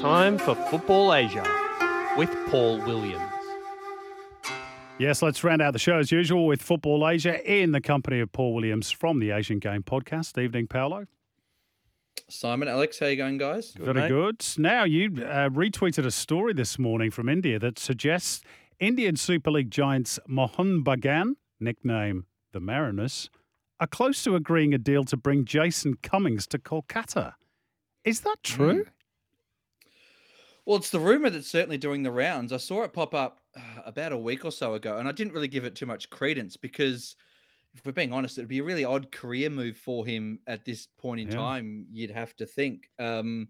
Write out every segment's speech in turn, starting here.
Time for Football Asia with Paul Williams. Yes, let's round out the show as usual with Football Asia in the company of Paul Williams from the Asian Game Podcast. Evening, Paolo. Simon, Alex, how you going, guys? Good, Very mate. good. Now, you uh, retweeted a story this morning from India that suggests Indian Super League giants Mohun Bagan, nickname the Mariners, are close to agreeing a deal to bring Jason Cummings to Kolkata. Is that true? Mm. Well, it's the rumor that's certainly doing the rounds. I saw it pop up uh, about a week or so ago, and I didn't really give it too much credence because, if we're being honest, it'd be a really odd career move for him at this point in yeah. time. You'd have to think, um,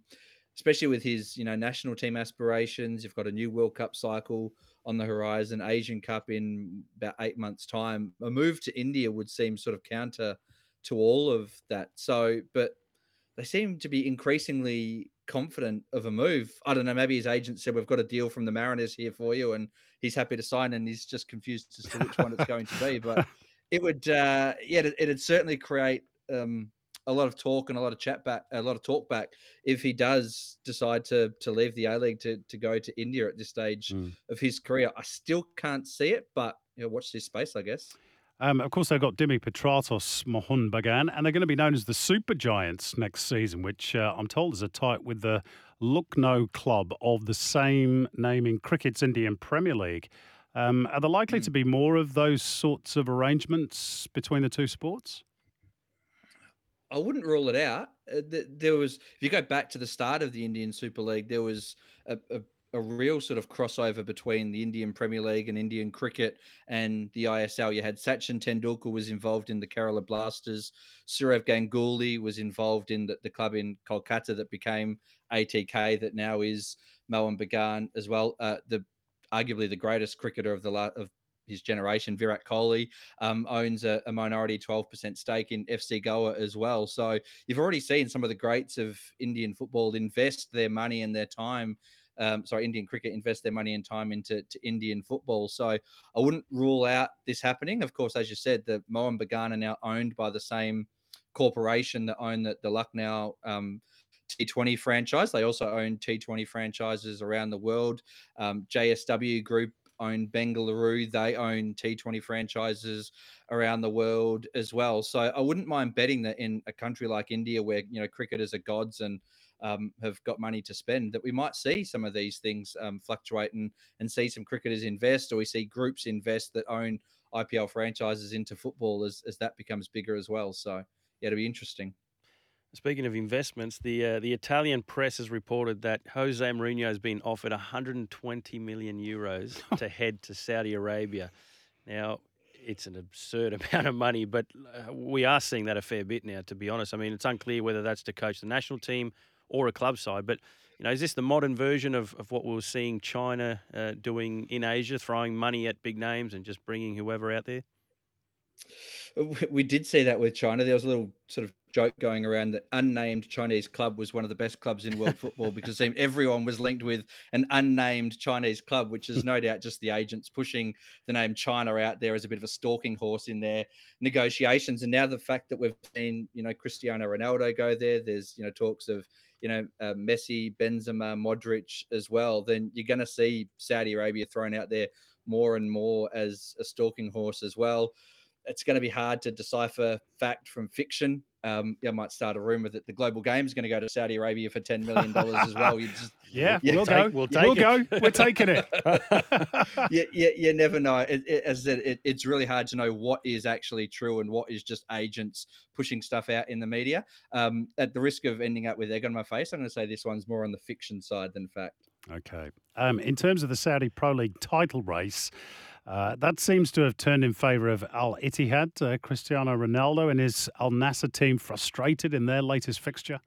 especially with his, you know, national team aspirations. You've got a new World Cup cycle on the horizon, Asian Cup in about eight months' time. A move to India would seem sort of counter to all of that. So, but they seem to be increasingly confident of a move. I don't know. Maybe his agent said we've got a deal from the Mariners here for you, and he's happy to sign, and he's just confused as to which one it's going to be. But it would, uh, yeah, it, it'd certainly create um, a lot of talk and a lot of chat back, a lot of talk back if he does decide to to leave the A League to to go to India at this stage mm. of his career. I still can't see it, but you know, watch this space, I guess. Um, of course, they've got Dimi Petratos Mohun Bagan, and they're going to be known as the Super Giants next season, which uh, I'm told is a tie with the Lucknow club of the same name in cricket's Indian Premier League. Um, are there likely mm. to be more of those sorts of arrangements between the two sports? I wouldn't rule it out. Uh, there was, if you go back to the start of the Indian Super League, there was a, a a real sort of crossover between the Indian Premier League and Indian cricket and the ISL. You had Sachin Tendulkar was involved in the Kerala Blasters. Sourav Ganguly was involved in the, the club in Kolkata that became ATK, that now is Mohun Bagan as well. Uh, the arguably the greatest cricketer of the la- of his generation, Virat Kohli, um, owns a, a, minority 12% stake in FC Goa as well. So you've already seen some of the greats of Indian football invest their money and their time um, sorry, Indian cricket invest their money and time into Indian football. So I wouldn't rule out this happening. Of course, as you said, the Mohun Bagan are now owned by the same corporation that own the, the Lucknow um, T20 franchise. They also own T20 franchises around the world. Um, JSW Group own Bengaluru. They own T20 franchises around the world as well. So I wouldn't mind betting that in a country like India, where you know cricketers are gods and um, have got money to spend, that we might see some of these things um, fluctuate and, and see some cricketers invest, or we see groups invest that own IPL franchises into football as, as that becomes bigger as well. So, yeah, it'll be interesting. Speaking of investments, the uh, the Italian press has reported that Jose Mourinho has been offered 120 million euros to head to Saudi Arabia. Now, it's an absurd amount of money, but uh, we are seeing that a fair bit now. To be honest, I mean, it's unclear whether that's to coach the national team or a club side. But you know, is this the modern version of, of what we are seeing China uh, doing in Asia, throwing money at big names and just bringing whoever out there? We did see that with China. There was a little sort of joke going around that unnamed Chinese club was one of the best clubs in world football because everyone was linked with an unnamed Chinese club, which is no doubt just the agents pushing the name China out there as a bit of a stalking horse in their negotiations. And now the fact that we've seen, you know, Cristiano Ronaldo go there, there's, you know, talks of, you know, uh, Messi, Benzema, Modric as well, then you're going to see Saudi Arabia thrown out there more and more as a stalking horse as well it's going to be hard to decipher fact from fiction. Um, I might start a rumor that the global game is going to go to Saudi Arabia for ten million dollars as well. You just, yeah, we'll take, go. We'll, take we'll go. We're taking it. yeah, yeah, you never know. It, it, as I said, it, it's really hard to know what is actually true and what is just agents pushing stuff out in the media. Um, at the risk of ending up with egg on my face, I'm going to say this one's more on the fiction side than fact. Okay. Um, in terms of the Saudi Pro League title race. Uh, that seems to have turned in favour of Al Ittihad. Uh, Cristiano Ronaldo and his Al Nassr team frustrated in their latest fixture.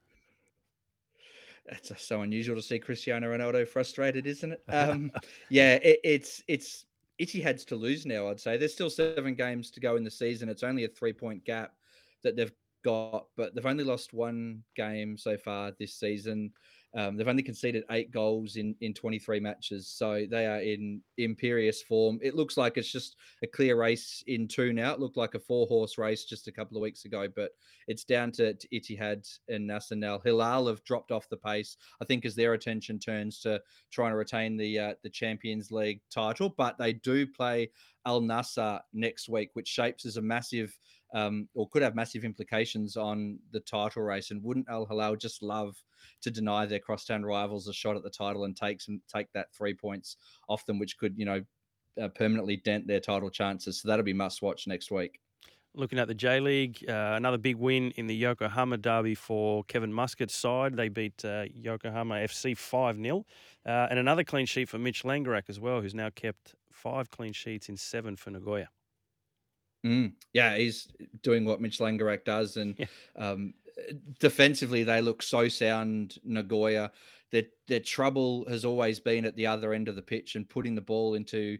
It's so unusual to see Cristiano Ronaldo frustrated, isn't it? Um, yeah, it, it's it's Ittihad's to lose now. I'd say there's still seven games to go in the season. It's only a three point gap that they've got, but they've only lost one game so far this season. Um, they've only conceded eight goals in, in 23 matches, so they are in imperious form. It looks like it's just a clear race in two now. It looked like a four horse race just a couple of weeks ago, but it's down to, to Ittihad and now. Hilal have dropped off the pace, I think, as their attention turns to trying to retain the uh, the Champions League title. But they do play Al Nassr next week, which shapes as a massive um, or could have massive implications on the title race. And wouldn't Al Hilal just love to deny their crosstown rivals a shot at the title and take some take that three points off them, which could you know uh, permanently dent their title chances. So that'll be must watch next week. Looking at the J League, uh, another big win in the Yokohama derby for Kevin Muscat's side. They beat uh, Yokohama FC 5 0. Uh, and another clean sheet for Mitch Langerak as well, who's now kept five clean sheets in seven for Nagoya. Mm, yeah, he's doing what Mitch Langerak does. And yeah. um, defensively, they look so sound, Nagoya. Their, their trouble has always been at the other end of the pitch and putting the ball into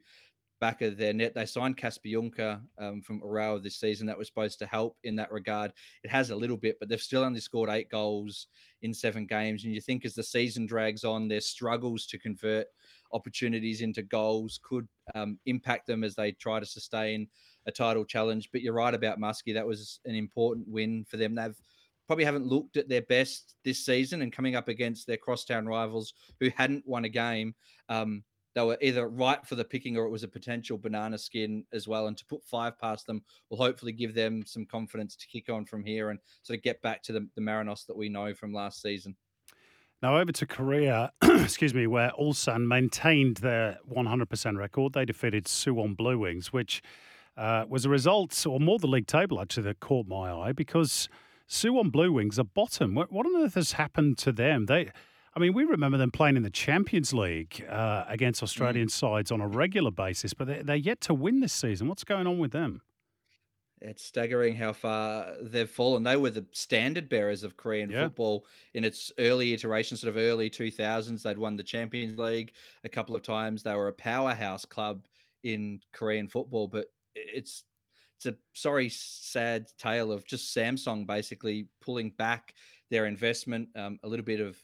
back of their net. They signed Kasper Junker um, from Urawa this season. That was supposed to help in that regard. It has a little bit, but they've still only scored eight goals in seven games. And you think as the season drags on, their struggles to convert opportunities into goals could um, impact them as they try to sustain a title challenge. But you're right about Muskie. That was an important win for them. They've probably haven't looked at their best this season and coming up against their crosstown rivals who hadn't won a game. Um, they were either right for the picking or it was a potential banana skin as well. And to put five past them will hopefully give them some confidence to kick on from here and sort of get back to the, the Marinos that we know from last season. Now over to Korea, excuse me, where Ulsan maintained their 100% record. They defeated Suwon Blue Wings, which uh, was a result, or more the league table actually, that caught my eye because Suwon Blue Wings are bottom. What, what on earth has happened to them? They, I mean, we remember them playing in the Champions League uh, against mm. Australian mm. sides on a regular basis, but they're, they're yet to win this season. What's going on with them? It's staggering how far they've fallen. They were the standard bearers of Korean yeah. football in its early iterations, sort of early 2000s. They'd won the Champions League a couple of times. They were a powerhouse club in Korean football, but it's it's a sorry, sad tale of just Samsung basically pulling back their investment, um, a little bit of,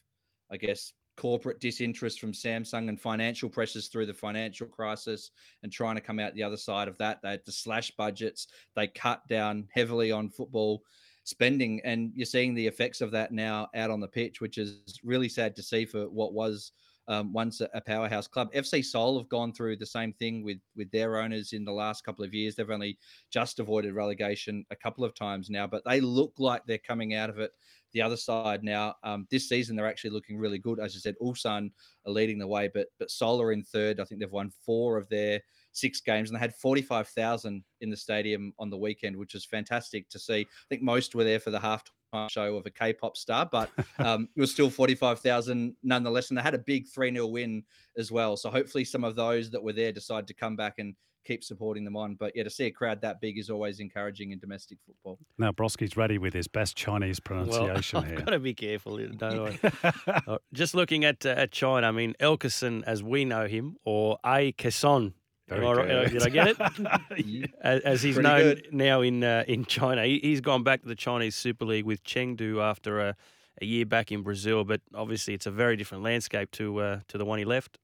I guess, corporate disinterest from Samsung and financial pressures through the financial crisis and trying to come out the other side of that. They had to slash budgets, they cut down heavily on football spending, and you're seeing the effects of that now out on the pitch, which is really sad to see for what was um, once a powerhouse club. FC Seoul have gone through the same thing with with their owners in the last couple of years. They've only just avoided relegation a couple of times now, but they look like they're coming out of it the other side now. Um, this season they're actually looking really good. As I said, Ulsan are leading the way, but but Seoul are in third. I think they've won four of their six games, and they had 45,000 in the stadium on the weekend, which was fantastic to see. I think most were there for the halftime show of a K-pop star, but um, it was still 45,000 nonetheless, and they had a big 3-0 win as well. So hopefully some of those that were there decide to come back and keep supporting them on. But yeah, to see a crowd that big is always encouraging in domestic football. Now Broski's ready with his best Chinese pronunciation well, I've here. Got to be careful, don't I? Uh, just looking at uh, at China, I mean Elkeson, as we know him, or A Kesson very I, did I get it? as, as, he's Pretty known good. now in uh, in China, he, has gone back to the Chinese Super League with Chengdu after a, a, year back in Brazil. But obviously, it's a very different landscape to uh, to the one he left.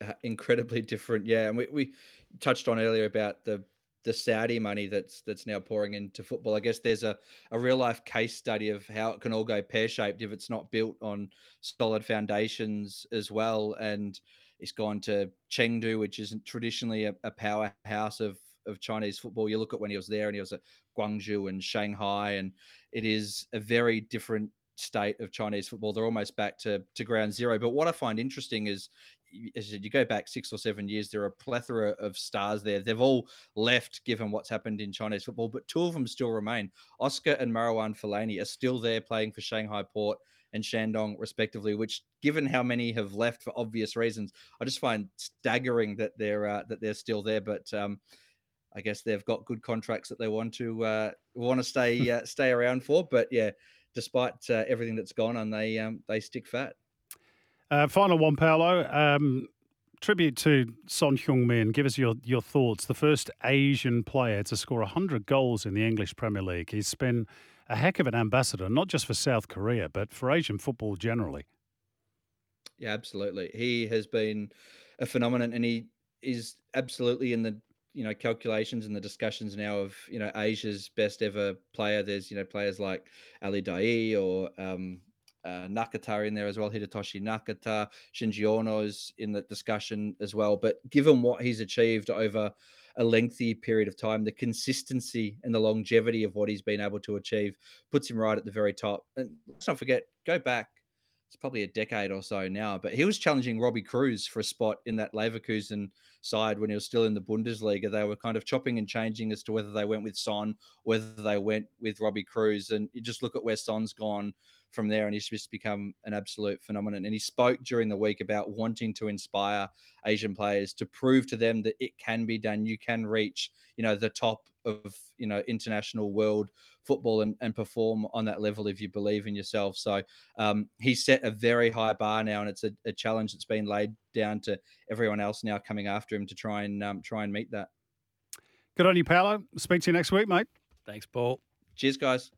Uh, incredibly different, yeah. And we, we touched on earlier about the the Saudi money that's that's now pouring into football. I guess there's a, a real life case study of how it can all go pear shaped if it's not built on solid foundations as well. And it's gone to Chengdu, which isn't traditionally a, a powerhouse of of Chinese football. You look at when he was there, and he was at Guangzhou and Shanghai, and it is a very different state of Chinese football. They're almost back to to ground zero. But what I find interesting is as you go back six or seven years, there are a plethora of stars there. They've all left given what's happened in Chinese football, but two of them still remain. Oscar and Marouane Fellaini are still there playing for Shanghai Port and Shandong, respectively. Which, given how many have left for obvious reasons, I just find staggering that they're uh, that they're still there. But um, I guess they've got good contracts that they want to uh, want to stay uh, stay around for. But yeah, despite uh, everything that's gone on, they um, they stick fat. Uh, final one, Paolo. Um, tribute to Son Heung-min. Give us your, your thoughts. The first Asian player to score 100 goals in the English Premier League. He's been a heck of an ambassador, not just for South Korea, but for Asian football generally. Yeah, absolutely. He has been a phenomenon, and he is absolutely in the you know calculations and the discussions now of you know Asia's best ever player. There's you know players like Ali Daei or um, uh, Nakata in there as well. Hidetoshi Nakata, Shinji Ono's in the discussion as well. But given what he's achieved over a lengthy period of time, the consistency and the longevity of what he's been able to achieve puts him right at the very top. And let's not forget, go back. It's probably a decade or so now, but he was challenging Robbie Kruse for a spot in that Leverkusen side when he was still in the Bundesliga. They were kind of chopping and changing as to whether they went with Son, whether they went with Robbie Kruse. And you just look at where Son's gone from there, and he's just become an absolute phenomenon. And he spoke during the week about wanting to inspire Asian players to prove to them that it can be done. You can reach, you know, the top of you know international world football and, and perform on that level if you believe in yourself. So um, he set a very high bar now, and it's a, a, challenge that's been laid down to everyone else now coming after him to try and um, try and meet that. Good on you, Paolo. Speak to you next week, mate. Thanks, Paul. Cheers, guys.